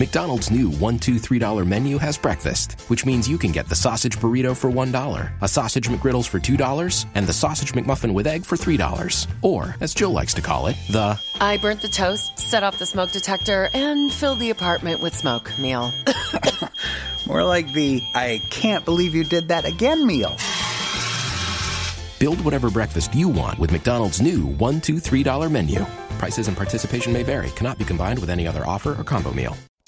McDonald's new $1, $2, $3 menu has breakfast, which means you can get the sausage burrito for $1, a sausage McGriddles for $2, and the sausage McMuffin with egg for $3. Or, as Jill likes to call it, the I burnt the toast, set off the smoke detector, and filled the apartment with smoke meal. More like the I can't believe you did that again meal. Build whatever breakfast you want with McDonald's new $1, $2, $3 menu. Prices and participation may vary, cannot be combined with any other offer or combo meal.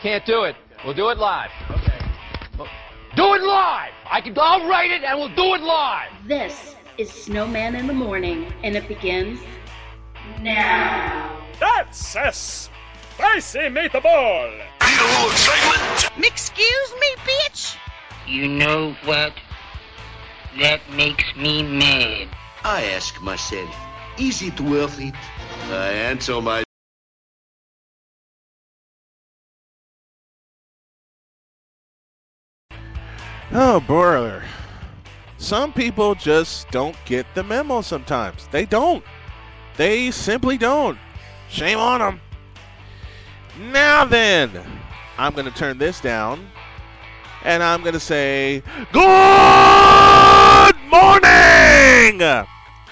can't do it. We'll do it live. Okay. Do it live. I can. I'll write it, and we'll do it live. This is Snowman in the Morning, and it begins now. That's a spicy meatball. Need a little excitement? Excuse me, bitch. You know what? That makes me mad. I ask myself, is it worth it? I answer my Oh, brother. Some people just don't get the memo sometimes. They don't. They simply don't. Shame on them. Now then, I'm going to turn this down and I'm going to say, Good morning!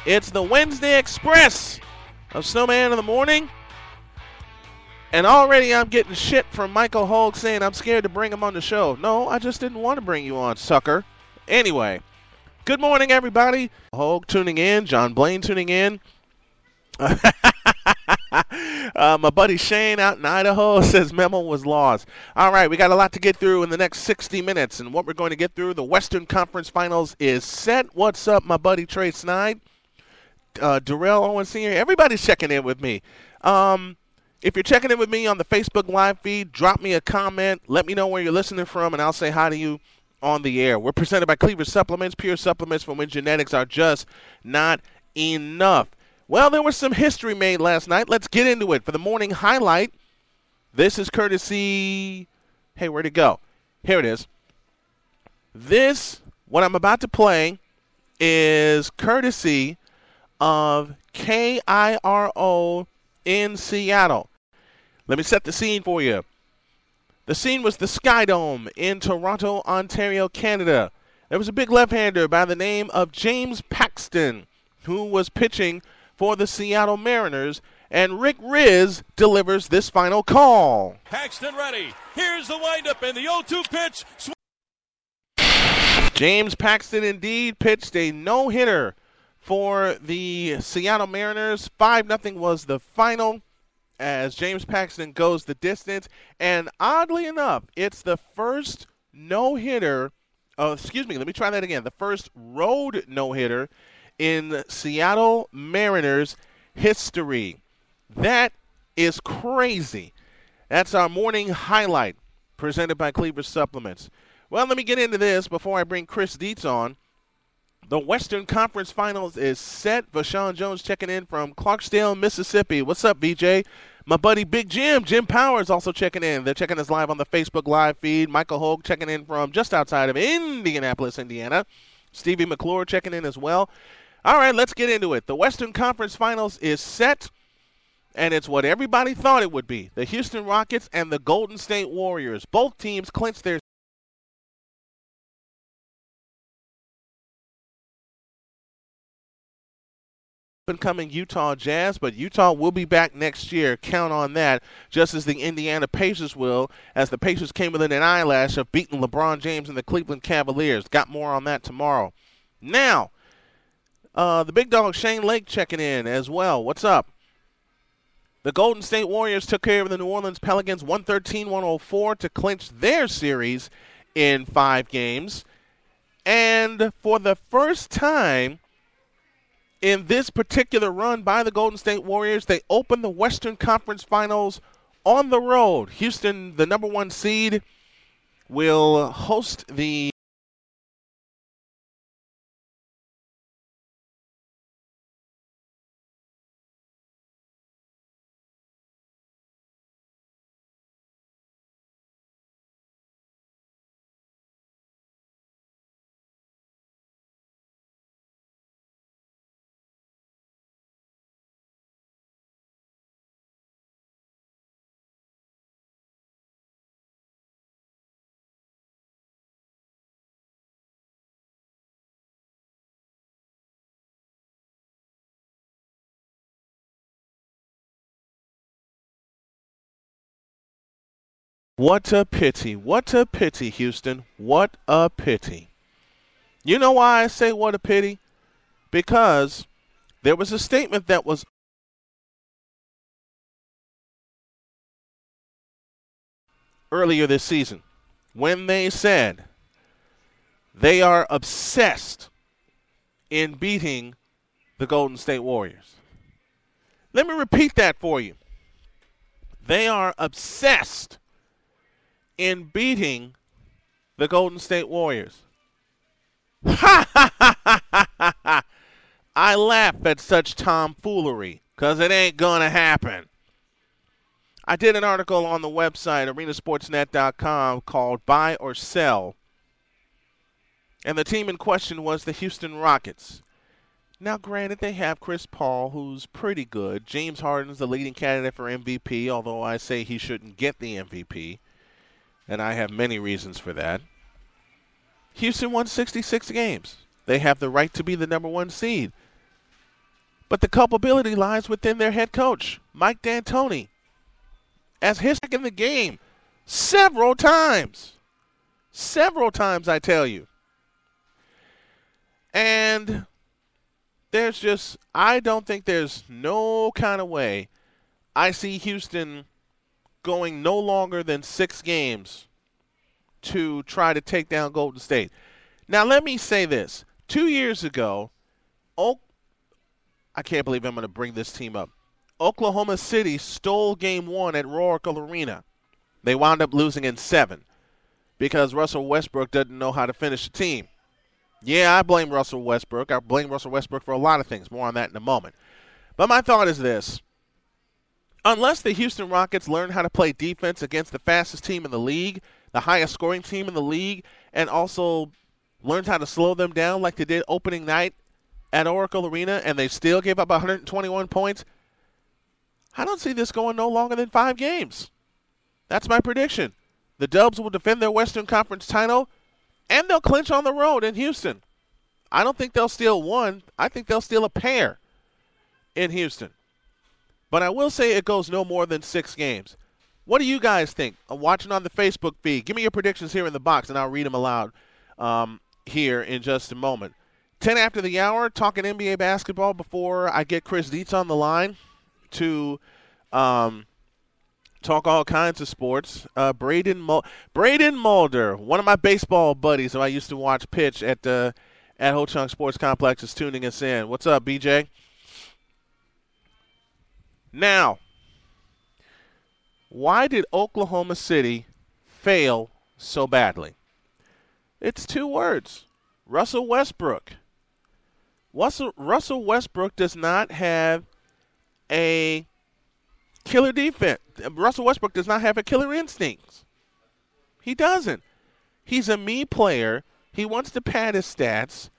It's the Wednesday Express of Snowman in the Morning. And already I'm getting shit from Michael Hogue saying I'm scared to bring him on the show. No, I just didn't want to bring you on, sucker. Anyway, good morning, everybody. Hogue tuning in, John Blaine tuning in. uh, my buddy Shane out in Idaho says Memo was lost. All right, we got a lot to get through in the next 60 minutes, and what we're going to get through, the Western Conference Finals is set. What's up, my buddy Trey Snide? Uh, Darrell Owen Sr., everybody's checking in with me. Um, if you're checking in with me on the Facebook live feed, drop me a comment. Let me know where you're listening from, and I'll say hi to you on the air. We're presented by Cleaver Supplements, pure supplements from when genetics are just not enough. Well, there was some history made last night. Let's get into it. For the morning highlight, this is courtesy. Hey, where'd it go? Here it is. This, what I'm about to play, is courtesy of KIRO in Seattle. Let me set the scene for you. The scene was the Sky Dome in Toronto, Ontario, Canada. There was a big left hander by the name of James Paxton who was pitching for the Seattle Mariners. And Rick Rizzs delivers this final call. Paxton ready. Here's the windup and the 0 2 pitch. James Paxton indeed pitched a no hitter for the Seattle Mariners. 5 0 was the final as James Paxton goes the distance. And oddly enough, it's the first no hitter. Oh, uh, excuse me, let me try that again. The first road no hitter in Seattle Mariners history. That is crazy. That's our morning highlight presented by Cleaver Supplements. Well, let me get into this before I bring Chris Dietz on. The Western Conference Finals is set. Vashawn Jones checking in from Clarksdale, Mississippi. What's up, BJ? My buddy Big Jim, Jim Powers, also checking in. They're checking us live on the Facebook live feed. Michael Hogue checking in from just outside of Indianapolis, Indiana. Stevie McClure checking in as well. All right, let's get into it. The Western Conference Finals is set, and it's what everybody thought it would be. The Houston Rockets and the Golden State Warriors. Both teams clinched their coming Utah Jazz, but Utah will be back next year. Count on that, just as the Indiana Pacers will, as the Pacers came within an eyelash of beating LeBron James and the Cleveland Cavaliers. Got more on that tomorrow. Now, uh, the big dog Shane Lake checking in as well. What's up? The Golden State Warriors took care of the New Orleans Pelicans 113 104 to clinch their series in five games. And for the first time in this particular run by the Golden State Warriors, they opened the Western Conference Finals on the road. Houston, the number one seed, will host the What a pity. What a pity, Houston. What a pity. You know why I say what a pity? Because there was a statement that was earlier this season when they said they are obsessed in beating the Golden State Warriors. Let me repeat that for you. They are obsessed in beating the Golden State Warriors. Ha ha ha ha ha I laugh at such tomfoolery because it ain't going to happen. I did an article on the website, arenasportsnet.com, called Buy or Sell. And the team in question was the Houston Rockets. Now, granted, they have Chris Paul, who's pretty good. James Harden's the leading candidate for MVP, although I say he shouldn't get the MVP and I have many reasons for that. Houston won 66 games. They have the right to be the number one seed. But the culpability lies within their head coach, Mike D'Antoni, as his in the game several times. Several times, I tell you. And there's just, I don't think there's no kind of way I see Houston going no longer than six games to try to take down Golden State. Now, let me say this. Two years ago, Oak, I can't believe I'm going to bring this team up. Oklahoma City stole game one at Oracle Arena. They wound up losing in seven because Russell Westbrook doesn't know how to finish a team. Yeah, I blame Russell Westbrook. I blame Russell Westbrook for a lot of things. More on that in a moment. But my thought is this unless the Houston Rockets learn how to play defense against the fastest team in the league, the highest scoring team in the league, and also learn how to slow them down like they did opening night at Oracle Arena, and they still gave up 121 points, I don't see this going no longer than five games. That's my prediction. The Dubs will defend their Western Conference title, and they'll clinch on the road in Houston. I don't think they'll steal one. I think they'll steal a pair in Houston. But I will say it goes no more than six games. What do you guys think? I'm watching on the Facebook feed. Give me your predictions here in the box, and I'll read them aloud um, here in just a moment. 10 after the hour, talking NBA basketball before I get Chris Dietz on the line to um, talk all kinds of sports. Uh, Braden Mul- Braden Mulder, one of my baseball buddies who I used to watch pitch at the at Ho Chunk Sports Complex, is tuning us in. What's up, BJ? Now, why did Oklahoma City fail so badly? It's two words Russell Westbrook. Russell, Russell Westbrook does not have a killer defense. Russell Westbrook does not have a killer instincts. He doesn't. He's a me player. He wants to pad his stats.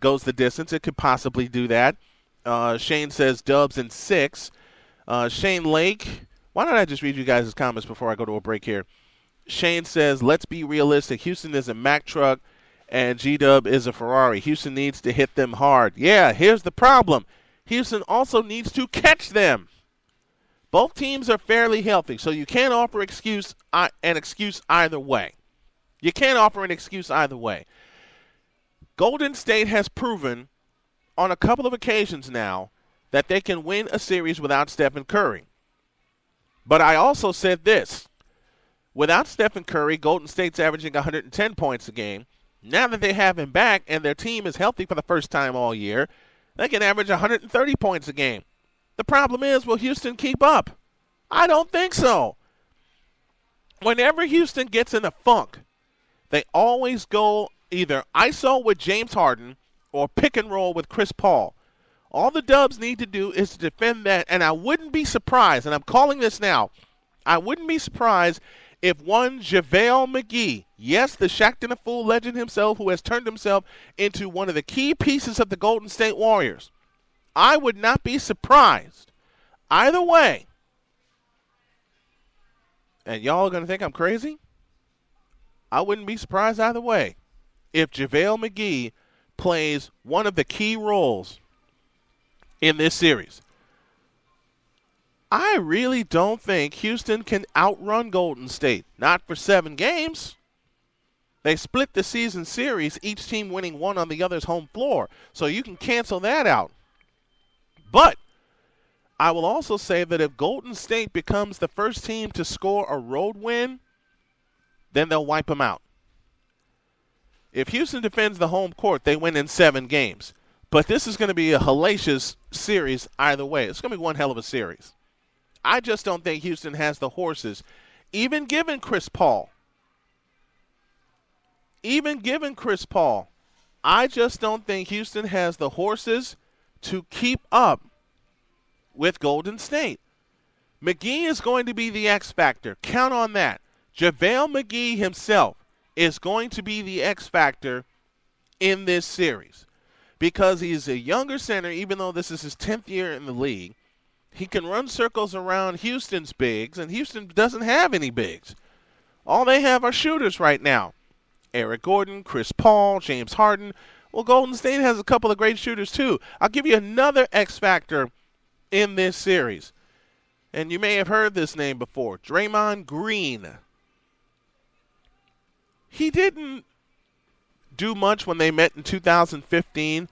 Goes the distance, it could possibly do that. Uh, Shane says Dubs in six. Uh, Shane Lake. Why don't I just read you guys' comments before I go to a break here? Shane says, let's be realistic. Houston is a Mack truck and G Dub is a Ferrari. Houston needs to hit them hard. Yeah, here's the problem Houston also needs to catch them. Both teams are fairly healthy, so you can't offer excuse uh, an excuse either way. You can't offer an excuse either way. Golden State has proven on a couple of occasions now that they can win a series without Stephen Curry. But I also said this without Stephen Curry, Golden State's averaging 110 points a game. Now that they have him back and their team is healthy for the first time all year, they can average 130 points a game. The problem is, will Houston keep up? I don't think so. Whenever Houston gets in a funk, they always go either ISO with James Harden or pick and roll with Chris Paul. All the Dubs need to do is to defend that, and I wouldn't be surprised, and I'm calling this now, I wouldn't be surprised if one JaVale McGee, yes, the Shaqtin' a Fool legend himself, who has turned himself into one of the key pieces of the Golden State Warriors, I would not be surprised either way. And y'all are going to think I'm crazy? I wouldn't be surprised either way if JaVale McGee plays one of the key roles in this series. I really don't think Houston can outrun Golden State. Not for seven games. They split the season series, each team winning one on the other's home floor. So you can cancel that out. But I will also say that if Golden State becomes the first team to score a road win, then they'll wipe them out. If Houston defends the home court, they win in seven games. But this is going to be a hellacious series either way. It's going to be one hell of a series. I just don't think Houston has the horses, even given Chris Paul. Even given Chris Paul, I just don't think Houston has the horses to keep up with Golden State. McGee is going to be the X factor. Count on that. JaVale McGee himself is going to be the X factor in this series because he's a younger center, even though this is his 10th year in the league. He can run circles around Houston's bigs, and Houston doesn't have any bigs. All they have are shooters right now. Eric Gordon, Chris Paul, James Harden. Well, Golden State has a couple of great shooters too. I'll give you another X factor in this series. And you may have heard this name before Draymond Green. He didn't do much when they met in 2015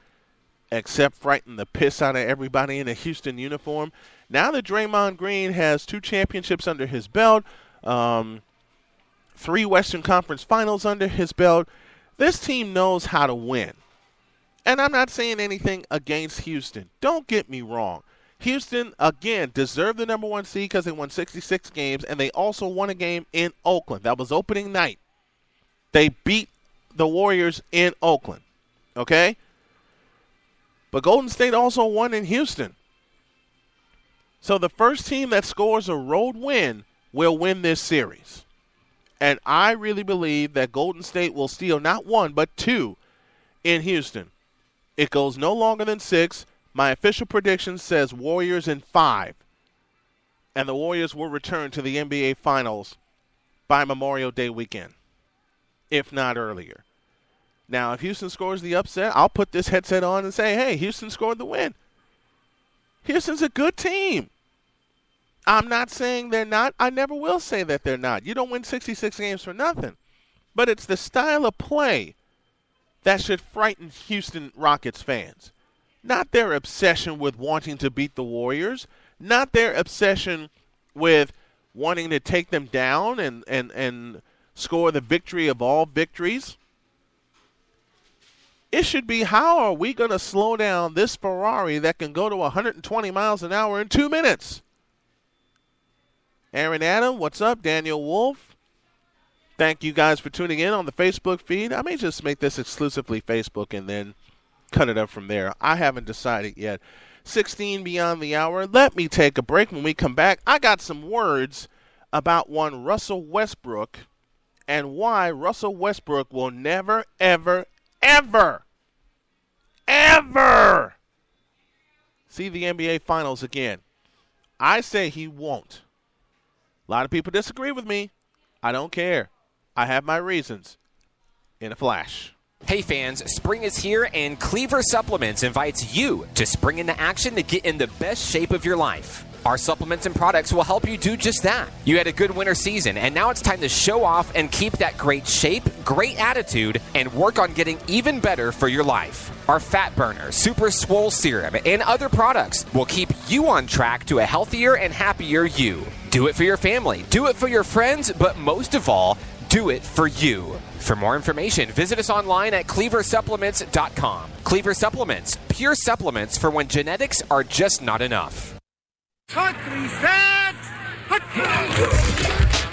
except frighten the piss out of everybody in a Houston uniform. Now that Draymond Green has two championships under his belt, um, three Western Conference finals under his belt, this team knows how to win. And I'm not saying anything against Houston. Don't get me wrong. Houston, again, deserved the number one seed because they won 66 games, and they also won a game in Oakland. That was opening night. They beat the Warriors in Oakland. Okay? But Golden State also won in Houston. So the first team that scores a road win will win this series. And I really believe that Golden State will steal not one, but two in Houston. It goes no longer than six. My official prediction says Warriors in five. And the Warriors will return to the NBA Finals by Memorial Day weekend, if not earlier. Now, if Houston scores the upset, I'll put this headset on and say, hey, Houston scored the win. Houston's a good team. I'm not saying they're not. I never will say that they're not. You don't win 66 games for nothing. But it's the style of play that should frighten Houston Rockets fans. Not their obsession with wanting to beat the Warriors, not their obsession with wanting to take them down and, and, and score the victory of all victories. It should be how are we going to slow down this Ferrari that can go to 120 miles an hour in two minutes? Aaron Adam, what's up? Daniel Wolf. Thank you guys for tuning in on the Facebook feed. I may just make this exclusively Facebook and then cut it up from there. I haven't decided yet. 16 beyond the hour. Let me take a break. When we come back, I got some words about one Russell Westbrook and why Russell Westbrook will never, ever, ever, ever see the NBA Finals again. I say he won't. A lot of people disagree with me. I don't care. I have my reasons. In a flash. Hey fans, spring is here and Cleaver Supplements invites you to spring into action to get in the best shape of your life. Our supplements and products will help you do just that. You had a good winter season, and now it's time to show off and keep that great shape, great attitude, and work on getting even better for your life. Our Fat Burner, Super Swole Serum, and other products will keep you on track to a healthier and happier you. Do it for your family, do it for your friends, but most of all, do it for you. For more information, visit us online at cleaversupplements.com. Cleaver Supplements, pure supplements for when genetics are just not enough.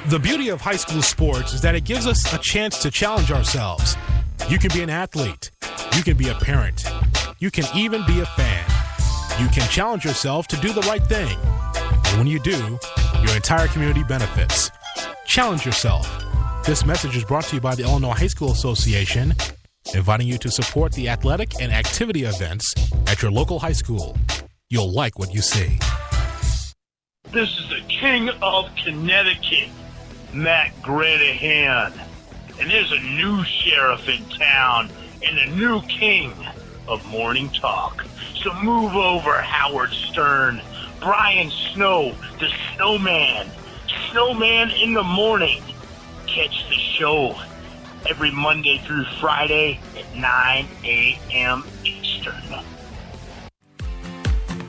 The beauty of high school sports is that it gives us a chance to challenge ourselves. You can be an athlete, you can be a parent, you can even be a fan. You can challenge yourself to do the right thing. And when you do, your entire community benefits. Challenge yourself. This message is brought to you by the Illinois High School Association, inviting you to support the athletic and activity events at your local high school. You'll like what you see. This is the King of Connecticut, Matt Granahan. And there's a new sheriff in town and a new king of morning talk. So move over, Howard Stern, Brian Snow, the snowman, snowman in the morning. Catch the show every Monday through Friday at 9 a.m. Eastern.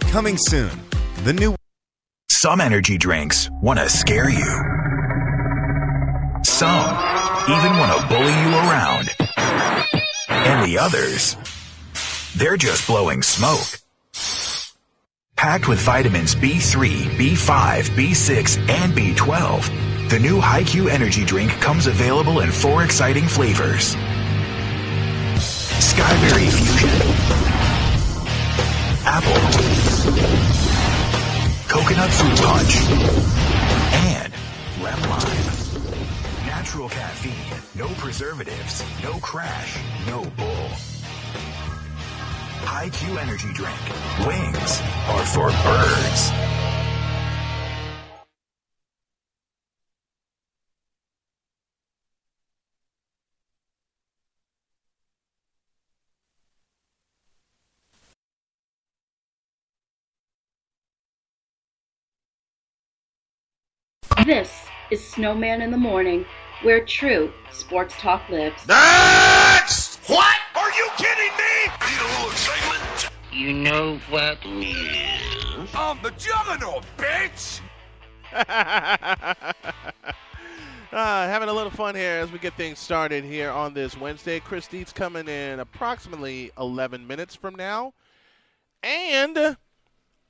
Coming soon, the new. Some energy drinks want to scare you. Some even want to bully you around. And the others, they're just blowing smoke. Packed with vitamins B3, B5, B6, and B12, the new HiQ energy drink comes available in four exciting flavors. Skyberry Fusion. Apple coconut fruit punch, and lemon lime. Natural caffeine, no preservatives, no crash, no bull. High Q energy drink. Wings are for birds. This is Snowman in the Morning, where true sports talk lives. Next! What? Are you kidding me? Need a? You know what? I'm the juggernaut, bitch! Uh, having a little fun here as we get things started here on this Wednesday. Chris Dietz coming in approximately 11 minutes from now. And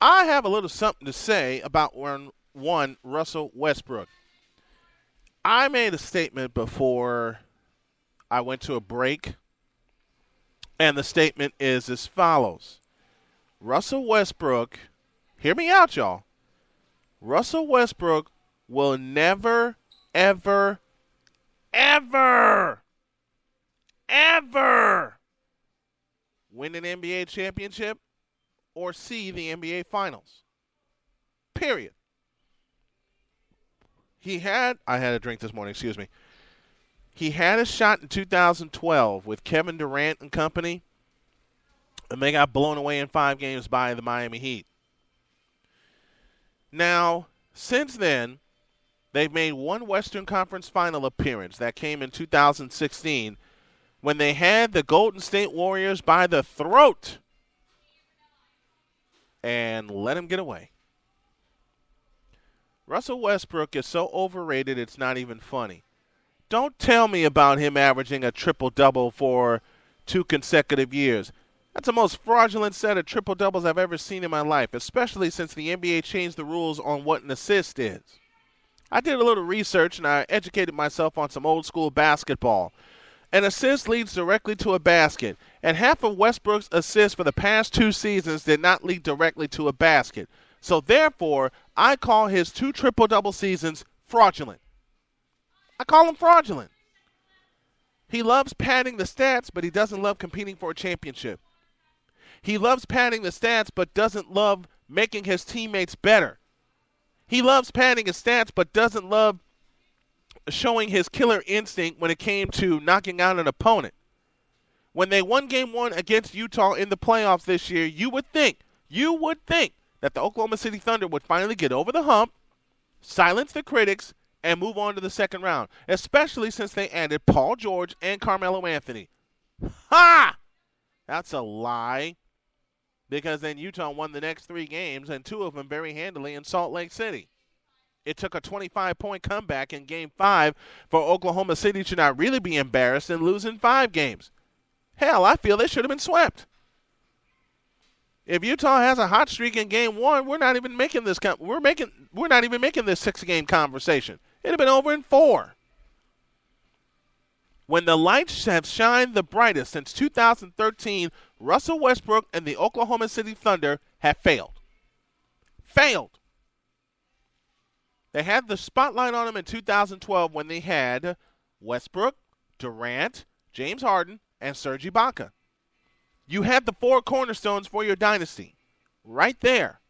I have a little something to say about one, one Russell Westbrook. I made a statement before I went to a break, and the statement is as follows Russell Westbrook, hear me out, y'all. Russell Westbrook will never ever, ever, ever win an NBA championship or see the NBA Finals. Period. He had, I had a drink this morning, excuse me. He had a shot in 2012 with Kevin Durant and company, and they got blown away in five games by the Miami Heat. Now, since then, They've made one Western Conference final appearance that came in 2016 when they had the Golden State Warriors by the throat and let them get away. Russell Westbrook is so overrated it's not even funny. Don't tell me about him averaging a triple double for two consecutive years. That's the most fraudulent set of triple doubles I've ever seen in my life, especially since the NBA changed the rules on what an assist is. I did a little research and I educated myself on some old school basketball. An assist leads directly to a basket, and half of Westbrook's assists for the past two seasons did not lead directly to a basket. So therefore, I call his two triple double seasons fraudulent. I call him fraudulent. He loves padding the stats, but he doesn't love competing for a championship. He loves padding the stats, but doesn't love making his teammates better. He loves padding his stats, but doesn't love showing his killer instinct when it came to knocking out an opponent. When they won game one against Utah in the playoffs this year, you would think, you would think that the Oklahoma City Thunder would finally get over the hump, silence the critics, and move on to the second round, especially since they added Paul George and Carmelo Anthony. Ha! That's a lie because then Utah won the next three games and two of them very handily in Salt Lake City. It took a 25 point comeback in game five for Oklahoma City to not really be embarrassed and losing five games. Hell, I feel they should have been swept. If Utah has a hot streak in game one, we're not even making this. We're making. We're not even making this six game conversation. It'd have been over in four. When the lights have shined the brightest since 2013, Russell Westbrook and the Oklahoma City Thunder have failed. Failed. They had the spotlight on them in 2012 when they had Westbrook, Durant, James Harden, and Serge Ibaka. You had the four cornerstones for your dynasty right there.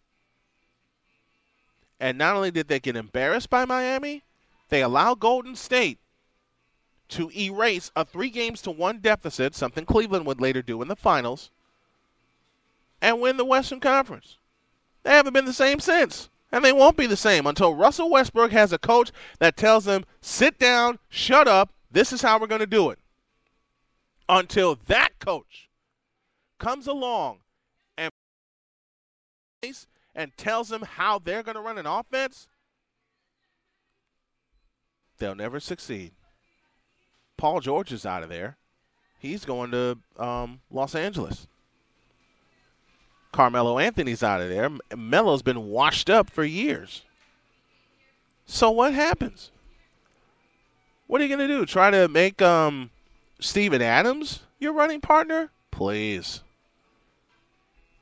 And not only did they get embarrassed by Miami, they allowed Golden State to erase a three games to one deficit, something Cleveland would later do in the finals, and win the Western Conference. They haven't been the same since. And they won't be the same until Russell Westbrook has a coach that tells them, sit down, shut up, this is how we're going to do it. Until that coach comes along and and tells them how they're going to run an offense, they'll never succeed. Paul George is out of there. He's going to um, Los Angeles. Carmelo Anthony's out of there. Melo's been washed up for years. So what happens? What are you going to do? Try to make um, Steven Adams your running partner? Please.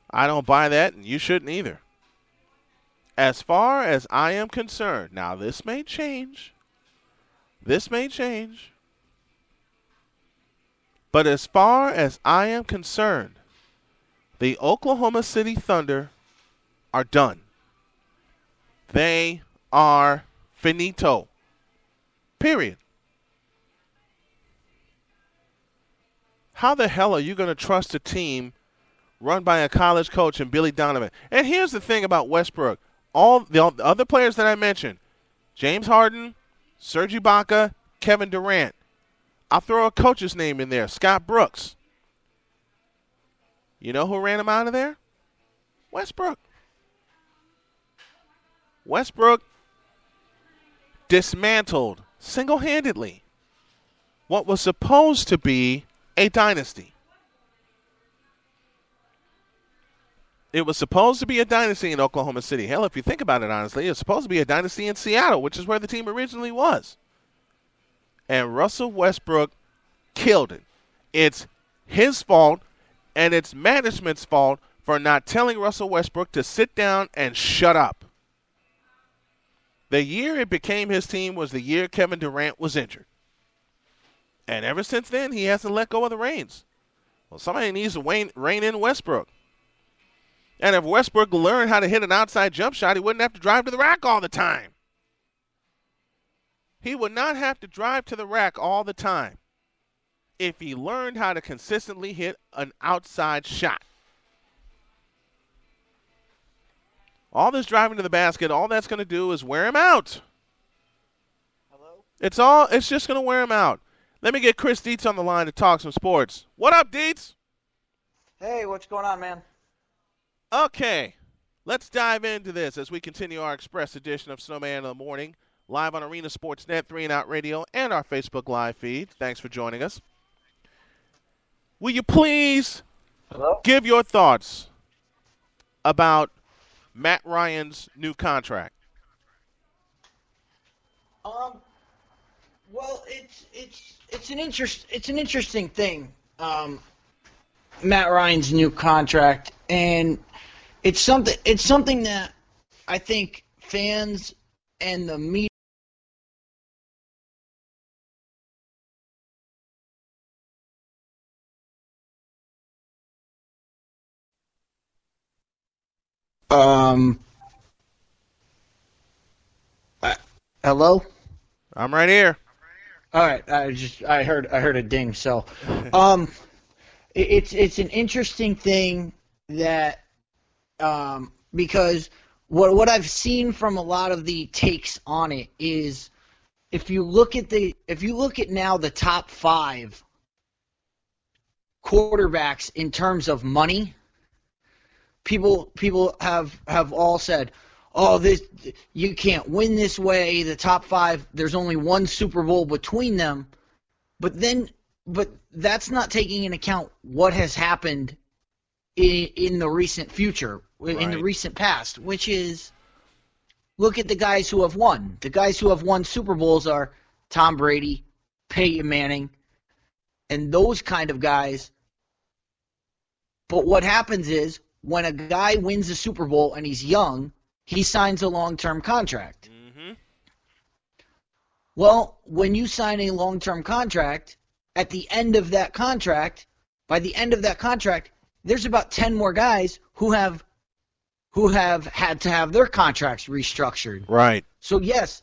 I don't buy that, and you shouldn't either. As far as I am concerned, now this may change. This may change. But as far as I am concerned, the Oklahoma City Thunder are done. They are finito. Period. How the hell are you going to trust a team run by a college coach and Billy Donovan? And here's the thing about Westbrook. All the other players that I mentioned, James Harden, Serge Ibaka, Kevin Durant. I'll throw a coach's name in there, Scott Brooks. You know who ran him out of there? Westbrook. Westbrook dismantled single handedly what was supposed to be a dynasty. It was supposed to be a dynasty in Oklahoma City. Hell, if you think about it honestly, it was supposed to be a dynasty in Seattle, which is where the team originally was. And Russell Westbrook killed it. It's his fault and it's management's fault for not telling Russell Westbrook to sit down and shut up. The year it became his team was the year Kevin Durant was injured. And ever since then, he hasn't let go of the reins. Well, somebody needs to rein, rein in Westbrook. And if Westbrook learned how to hit an outside jump shot, he wouldn't have to drive to the rack all the time. He would not have to drive to the rack all the time if he learned how to consistently hit an outside shot. All this driving to the basket, all that's going to do is wear him out. Hello? It's all it's just going to wear him out. Let me get Chris Dietz on the line to talk some sports. What up, Dietz? Hey, what's going on, man? Okay. Let's dive into this as we continue our express edition of Snowman in the Morning, live on Arena Sports Net, 3 and Out Radio, and our Facebook Live feed. Thanks for joining us. Will you please Hello? give your thoughts about Matt Ryan's new contract? Um, well, it's it's it's an interest it's an interesting thing. Um, Matt Ryan's new contract, and it's something it's something that I think fans and the media. Um. uh, hello. I'm right here. All right, I just I heard I heard a ding. So, um, it, it's it's an interesting thing that um because what what I've seen from a lot of the takes on it is if you look at the if you look at now the top five quarterbacks in terms of money, people people have have all said, "Oh, this you can't win this way." The top 5, there's only one Super Bowl between them. But then but that's not taking into account what has happened in, in the recent future, in the recent past, which is look at the guys who have won. The guys who have won Super Bowls are Tom Brady, Peyton Manning, and those kind of guys. But what happens is when a guy wins a Super Bowl and he's young, he signs a long-term contract. Mm-hmm. Well, when you sign a long-term contract, at the end of that contract, by the end of that contract, there's about 10 more guys who have who have had to have their contracts restructured. Right. So yes,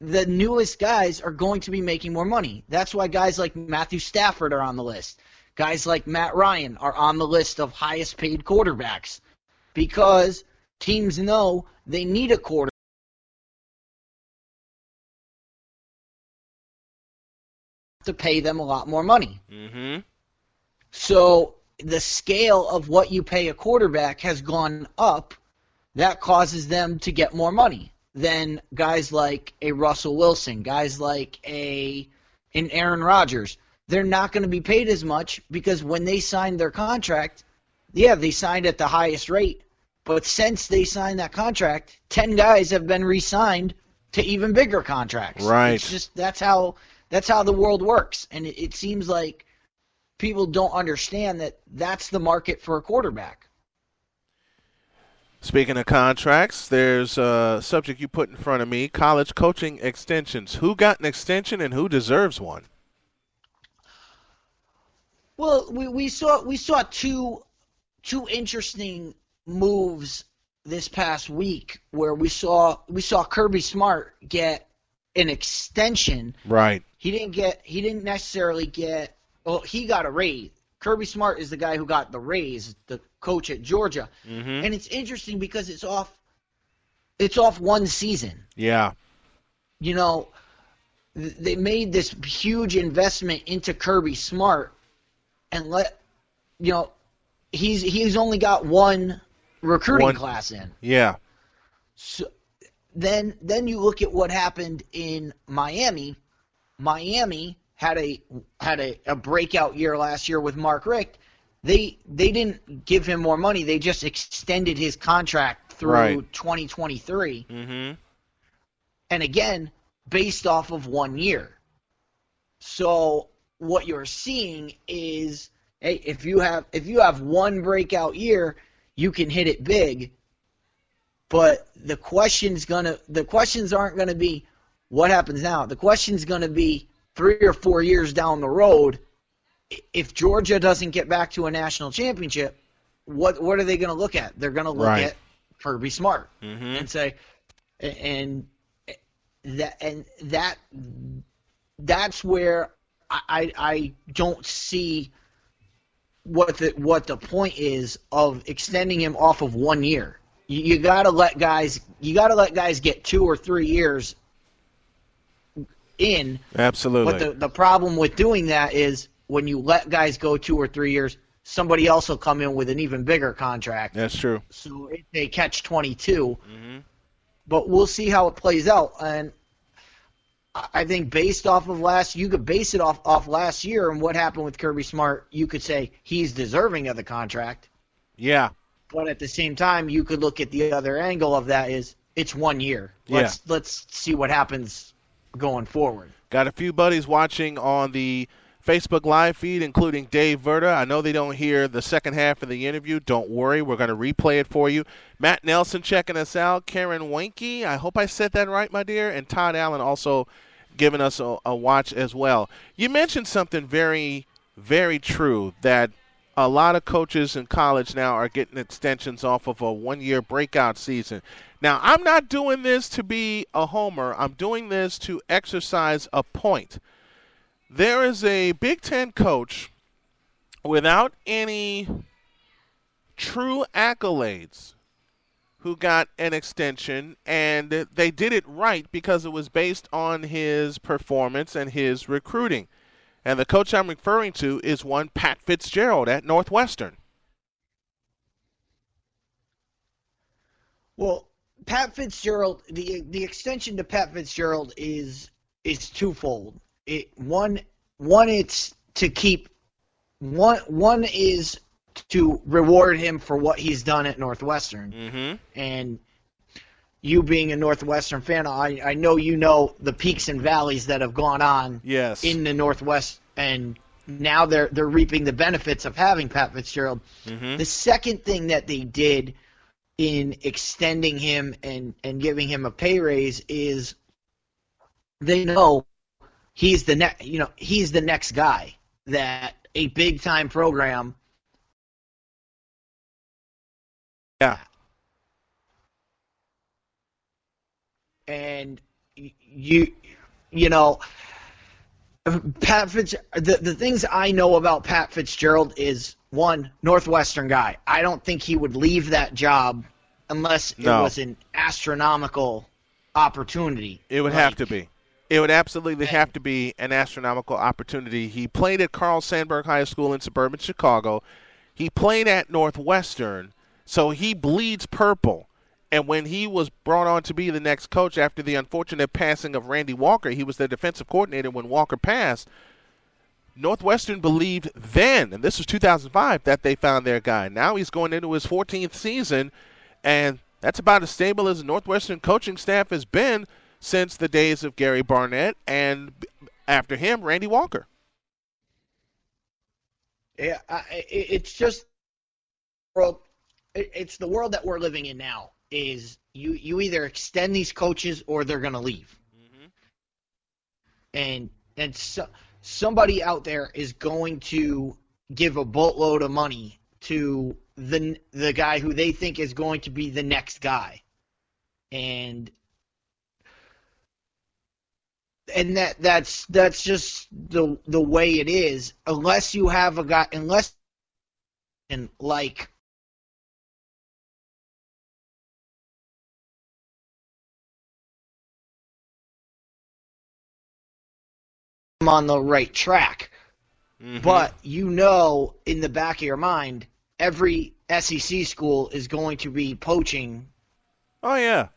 the newest guys are going to be making more money. That's why guys like Matthew Stafford are on the list. Guys like Matt Ryan are on the list of highest paid quarterbacks because teams know they need a quarter to pay them a lot more money. Mm-hmm. So the scale of what you pay a quarterback has gone up. That causes them to get more money than guys like a Russell Wilson, guys like a an Aaron Rodgers. They're not going to be paid as much because when they signed their contract, yeah, they signed at the highest rate. But since they signed that contract, ten guys have been re-signed to even bigger contracts. Right. It's just that's how that's how the world works, and it, it seems like people don't understand that that's the market for a quarterback. Speaking of contracts, there's a subject you put in front of me college coaching extensions. Who got an extension and who deserves one? Well, we, we saw we saw two two interesting moves this past week where we saw we saw Kirby Smart get an extension. Right. He didn't get he didn't necessarily get well he got a raise. Kirby Smart is the guy who got the raise, the coach at Georgia. Mm-hmm. And it's interesting because it's off it's off one season. Yeah. you know, they made this huge investment into Kirby Smart and let you know he's he's only got one recruiting One- class in. Yeah. So then then you look at what happened in Miami. Miami had a had a, a breakout year last year with Mark Richt. They they didn't give him more money. They just extended his contract through Right. 2023. Mm-hmm. and again based off of one year. So what you're seeing is hey, if you have if you have one breakout year, you can hit it big. But the question's gonna the questions aren't gonna be what happens now. The question's gonna be three or four years down the road. If Georgia doesn't get back to a national championship, what what are they gonna look at? They're gonna look Right. at Kirby Smart Mm-hmm. and say, and that and that that's where I I I don't see what the what the point is of extending him off of one year. You, you got to let guys you got to let guys get two or three years in. Absolutely. But the the problem with doing that is when you let guys go two or three years, somebody else will come in with an even bigger contract. That's true. So it, they catch 22. Mm-hmm. But we'll see how it plays out. And I think based off of last, you could base it off off last year and what happened with Kirby Smart. You could say he's deserving of the contract. Yeah. But at the same time, you could look at the other angle of that is it's one year. Let's let's see what happens going forward. Got a few buddies watching on the Facebook live feed, including Dave Verda. I know they don't hear the second half of the interview. Don't worry, we're going to replay it for you. Matt Nelson checking us out. Karen Wanke, I hope I said that right, my dear. And Todd Allen also giving us a, a watch as well. You mentioned something very, very true that a lot of coaches in college now are getting extensions off of a one year breakout season. Now, I'm not doing this to be a homer, I'm doing this to exercise a point. There is a Big Ten coach without any true accolades who got an extension, and they did it right because it was based on his performance and his recruiting. And the coach I'm referring to is one Pat Fitzgerald at Northwestern. Well, Pat Fitzgerald, the the extension to Pat Fitzgerald is is twofold. It one one it's to keep one one is to reward him for what he's done at Northwestern. Mm-hmm. And you being a Northwestern fan, I I know you know the peaks and valleys that have gone on Yes. in the Northwest and now they're they're reaping the benefits of having Pat Fitzgerald. Mm-hmm. The second thing that they did in extending him and, and giving him a pay raise is they know he's the next you know he's the next guy that a big time program Yeah. and you you know Pat Fitz the the things I know about Pat Fitzgerald is one Northwestern guy. I don't think he would leave that job unless No. it was an astronomical opportunity. It would have to be. It would absolutely have to be an astronomical opportunity. He played at Carl Sandburg High School in suburban Chicago. He played at Northwestern, so he bleeds purple. And when he was brought on to be the next coach after the unfortunate passing of Randy Walker, he was the defensive coordinator when Walker passed. Northwestern believed then, and this was 2005, that they found their guy. Now he's going into his 14th season, and that's about as stable as the Northwestern coaching staff has been since the days of Gary Barnett and after him, Randy Walker. Yeah, I, it's just. It's the world that we're living in now. Is you you either extend these coaches or they're going to leave, mm-hmm. and and so, somebody out there is going to give a boatload of money to the the guy who they think is going to be the next guy, and and that that's that's just the the way it is. Unless you have a guy unless and like them on the right track. Mm-hmm. But you know, in the back of your mind, every SEC school is going to be poaching. Oh yeah,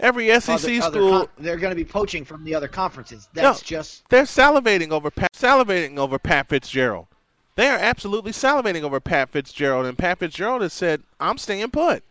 every SEC other, other school. con- they're going to be poaching from the other conferences. That's No, just they're salivating over Pat, salivating over Pat Fitzgerald. They are absolutely salivating over Pat Fitzgerald, and Pat Fitzgerald has said, "I'm staying put."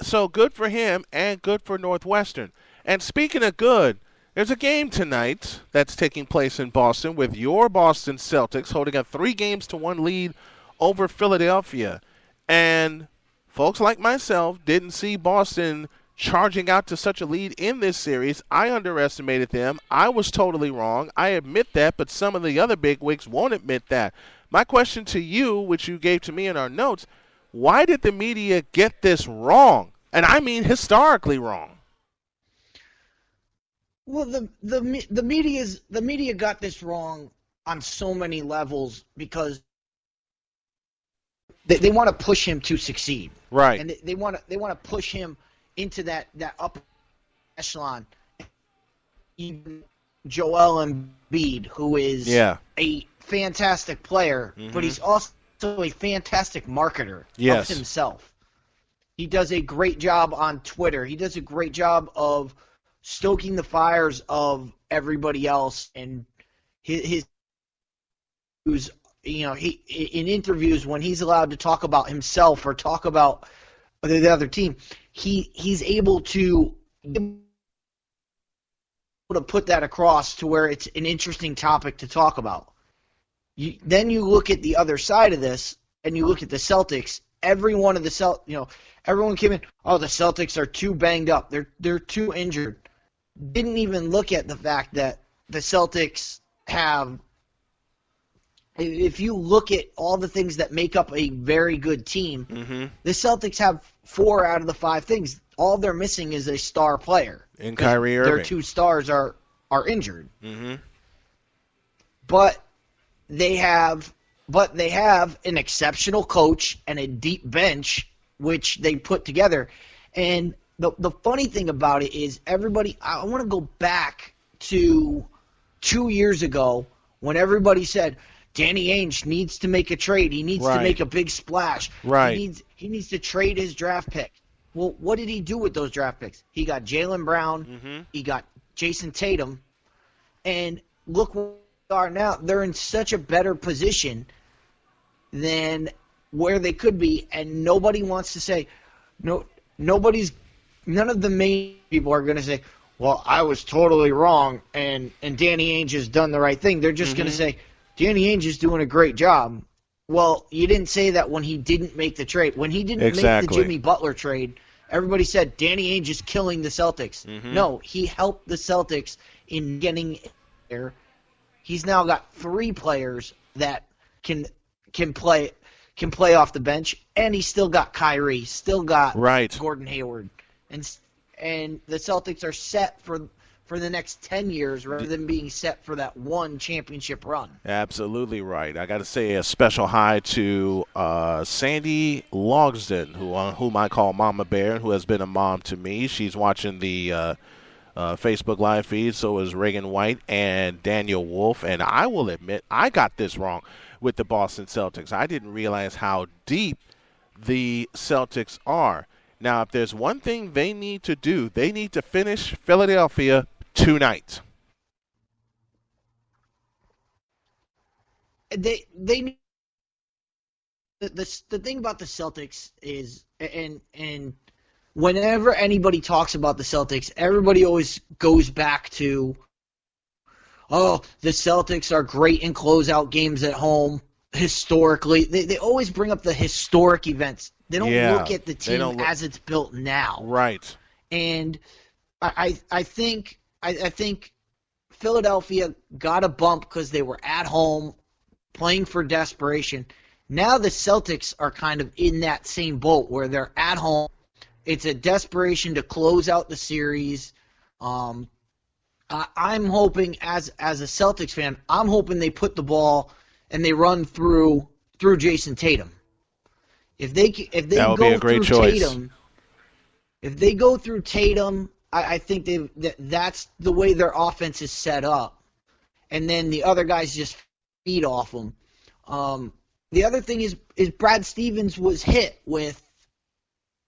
So good for him, and good for Northwestern. And speaking of good, there's a game tonight that's taking place in Boston with your Boston Celtics holding a three games to one lead over Philadelphia. And folks like myself didn't see Boston charging out to such a lead in this series. I underestimated them. I was totally wrong. I admit that, but some of the other bigwigs won't admit that. My question to you, which you gave to me in our notes, why did the media get this wrong? And I mean historically wrong. Well the the the media's the media got this wrong on so many levels because they, they want to push him to succeed. Right. and they, they want to they want to push him into that that upper echelon. Even Joel Embiid, who is Yeah. a fantastic player, Mhm. but he's also a fantastic marketer Yes. of himself. He does a great job on Twitter. He does a great job of stoking the fires of everybody else and his, his who's you know he in interviews when he's allowed to talk about himself or talk about the other team he he's able to to put that across to where it's an interesting topic to talk about. You, then you look at the other side of this and you look at the Celtics. Every one of the Celt you know everyone came in oh the Celtics are too banged up. They're they're too injured didn't even look at the fact that the Celtics have if you look at all the things that make up a very good team, Mm-hmm. the Celtics have four out of the five things. All they're missing is a star player. In Kyrie Irving. Their two stars are are injured. Mm-hmm. But they have but they have an exceptional coach and a deep bench which they put together. And the the funny thing about it is everybody I want to go back to 2 years ago when everybody said Danny Ainge needs to make a trade. He needs Right. to make a big splash. Right. He needs he needs to trade his draft pick. Well, what did he do with those draft picks? He got Jaylen Brown. Mm-hmm. He got Jayson Tatum. And look where they are now. They're in such a better position than where they could be, and nobody wants to say no. Nobody's none of the main people are going to say, "Well, I was totally wrong," and and Danny Ainge has done the right thing. They're just going to say, "Danny Ainge is doing a great job." Well, you didn't say that when he didn't make the trade. When he didn't Exactly. make the Jimmy Butler trade, everybody said Danny Ainge is killing the Celtics. Mhm. No, he helped the Celtics in getting there. He's now got three players that can can play can play off the bench, and he's still got Kyrie, still got Right. Gordon Hayward, and and the Celtics are set for for the next ten years rather than being set for that one championship run. Absolutely right. I got to say a special hi to uh, Sandy Logsden, who uh, whom I call Mama Bear, who has been a mom to me. She's watching the uh, uh, Facebook live feed. So is Reagan White and Daniel Wolf. And I will admit, I got this wrong with the Boston Celtics. I didn't realize how deep the Celtics are. Now, if there's one thing they need to do, they need to finish Philadelphia tonight. they they the, the the thing about the Celtics is and and whenever anybody talks about the Celtics, everybody always goes back to oh, the Celtics are great in closeout games at home historically. They they always bring up the historic events. They don't Yeah, look at the team look- as it's built now Right. and I I, think I, I think Philadelphia got a bump because they were at home playing for desperation. Now the Celtics are kind of in that same boat where they're at home. It's a desperation to close out the series. Um, I, I'm hoping as as a Celtics fan, I'm hoping they put the ball and they run through through Jayson Tatum. If they if they go through choice. Tatum, if they go through Tatum, I, I think they that that's the way their offense is set up. and then the other guys just feed off them. Um, the other thing is is Brad Stevens was hit with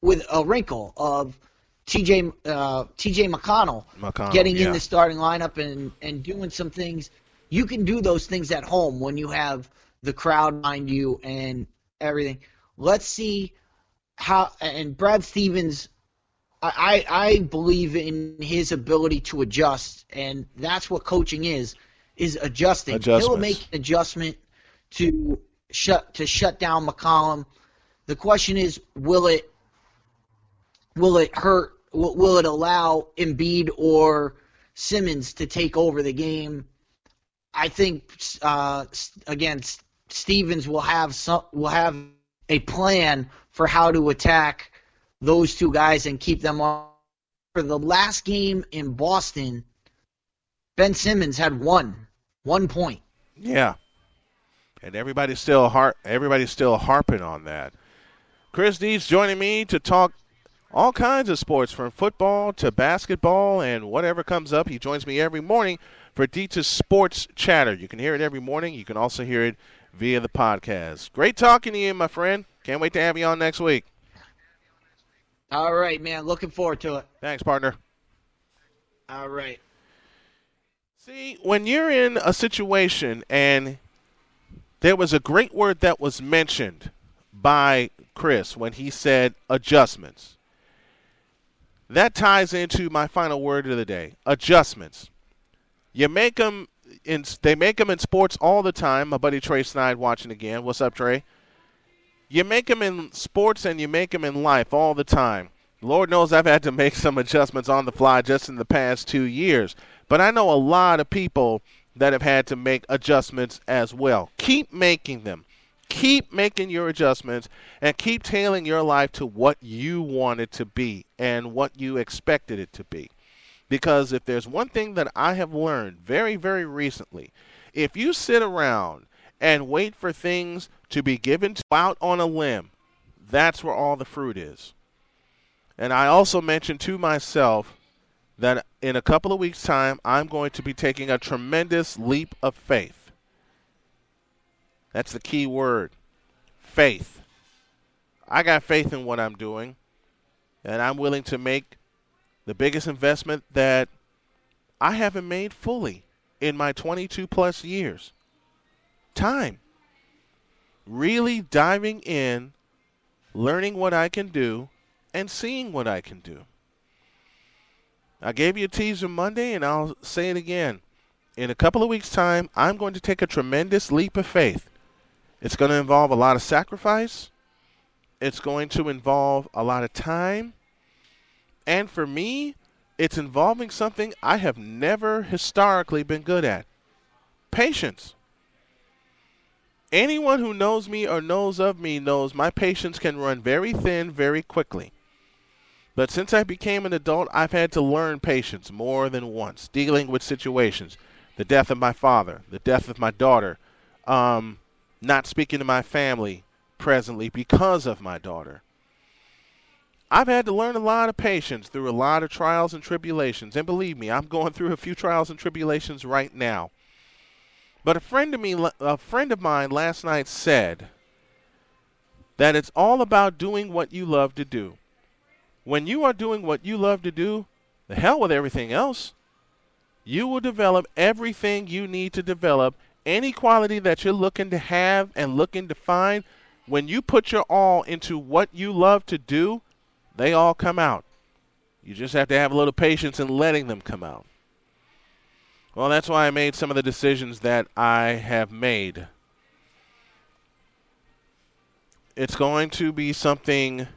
with a wrinkle of TJ uh, TJ McConnell, McConnell getting yeah. in the starting lineup and and doing some things. You can do those things at home when you have the crowd behind you and everything. Let's see how and Brad Stevens. I, I believe in his ability to adjust, and that's what coaching is is adjusting. He'll make an adjustment to shut to shut down McConnell. The question is, will it will it hurt? Will, will it allow Embiid or Simmons to take over the game? I think uh, again, Stevens will have some will have a plan for how to attack those two guys and keep them on. For the last game in Boston, Ben Simmons had one one point. Yeah. And everybody's still har- everybody's still harping on that. Chris Deeds joining me to talk all kinds of sports from football to basketball and whatever comes up. He joins me every morning for Deeds' Sports Chatter. You can hear it every morning. You can also hear it via the podcast. Great talking to you, my friend. Can't wait to have you on next week. All right, man. Looking forward to it. Thanks, partner. All right. See, when you're in a situation and there was a great word that was mentioned by Chris when he said adjustments. That ties into my final word of the day adjustments. You make them in, they make them in sports all the time. My buddy Trey Snide watching again. What's up, Trey? You make them in sports and you make them in life all the time. Lord knows I've had to make some adjustments on the fly just in the past two years. But I know a lot of people that have had to make adjustments as well. Keep making them. Keep making your adjustments and keep tailing your life to what you want it to be and what you expected it to be. Because if there's one thing that I have learned very, very recently, if you sit around and wait for things to be given to out on a limb, that's where all the fruit is. And I also mentioned to myself that in a couple of weeks' time, I'm going to be taking a tremendous leap of faith. That's the key word faith. I got faith in what I'm doing, and I'm willing to make the biggest investment that I haven't made fully in my 22 plus years. Time. Really diving in, learning what I can do, and seeing what I can do. I gave you a teaser Monday, and I'll say it again. In a couple of weeks' time, I'm going to take a tremendous leap of faith. It's going to involve a lot of sacrifice. It's going to involve a lot of time. And for me, it's involving something I have never historically been good at patience. Anyone who knows me or knows of me knows my patience can run very thin very quickly. But since I became an adult, I've had to learn patience more than once, dealing with situations. The death of my father, the death of my daughter, um, not speaking to my family presently because of my daughter. I've had to learn a lot of patience through a lot of trials and tribulations. And believe me, I'm going through a few trials and tribulations right now. But a friend of me, a friend of mine last night said that it's all about doing what you love to do. When you are doing what you love to do, the hell with everything else. You will develop everything you need to develop, any quality that you're looking to have and looking to find. When you put your all into what you love to do, they all come out. You just have to have a little patience in letting them come out. Well, that's why I made some of the decisions that I have made. It's going to be something,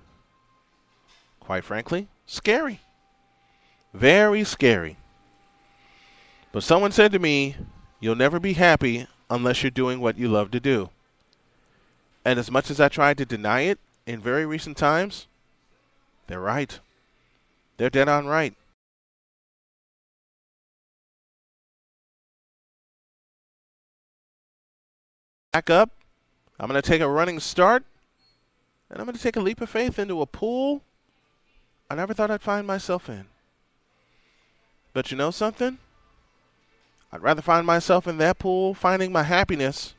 quite frankly, scary. Very scary. But someone said to me, You'll never be happy unless you're doing what you love to do. And as much as I tried to deny it in very recent times, they're right. They're dead on right. Back up. I'm going to take a running start. And I'm going to take a leap of faith into a pool I never thought I'd find myself in. But you know something? I'd rather find myself in that pool finding my happiness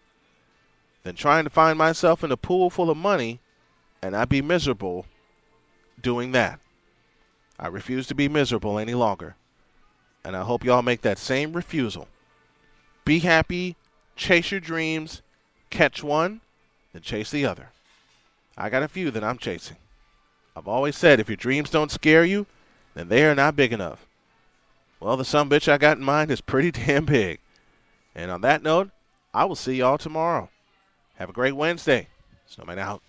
than trying to find myself in a pool full of money and I'd be miserable doing that. I refuse to be miserable any longer. And I hope y'all make that same refusal. Be happy, chase your dreams, catch one, then chase the other. I got a few that I'm chasing. I've always said if your dreams don't scare you, then they are not big enough. Well, the some bitch I got in mind is pretty damn big. And on that note, I will see y'all tomorrow. Have a great Wednesday. Snowman out.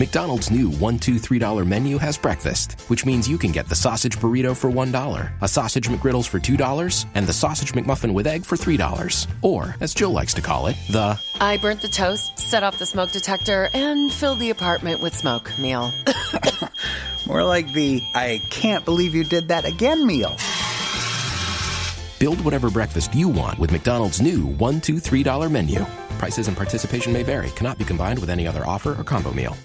McDonald's new $1, $2, $3 menu has breakfast, which means you can get the sausage burrito for $1, a sausage McGriddles for $2, and the sausage McMuffin with egg for $3. Or, as Jill likes to call it, the I burnt the toast, set off the smoke detector, and filled the apartment with smoke meal. More like the I can't believe you did that again meal. Build whatever breakfast you want with McDonald's new $1, $2, $3 menu. Prices and participation may vary, cannot be combined with any other offer or combo meal.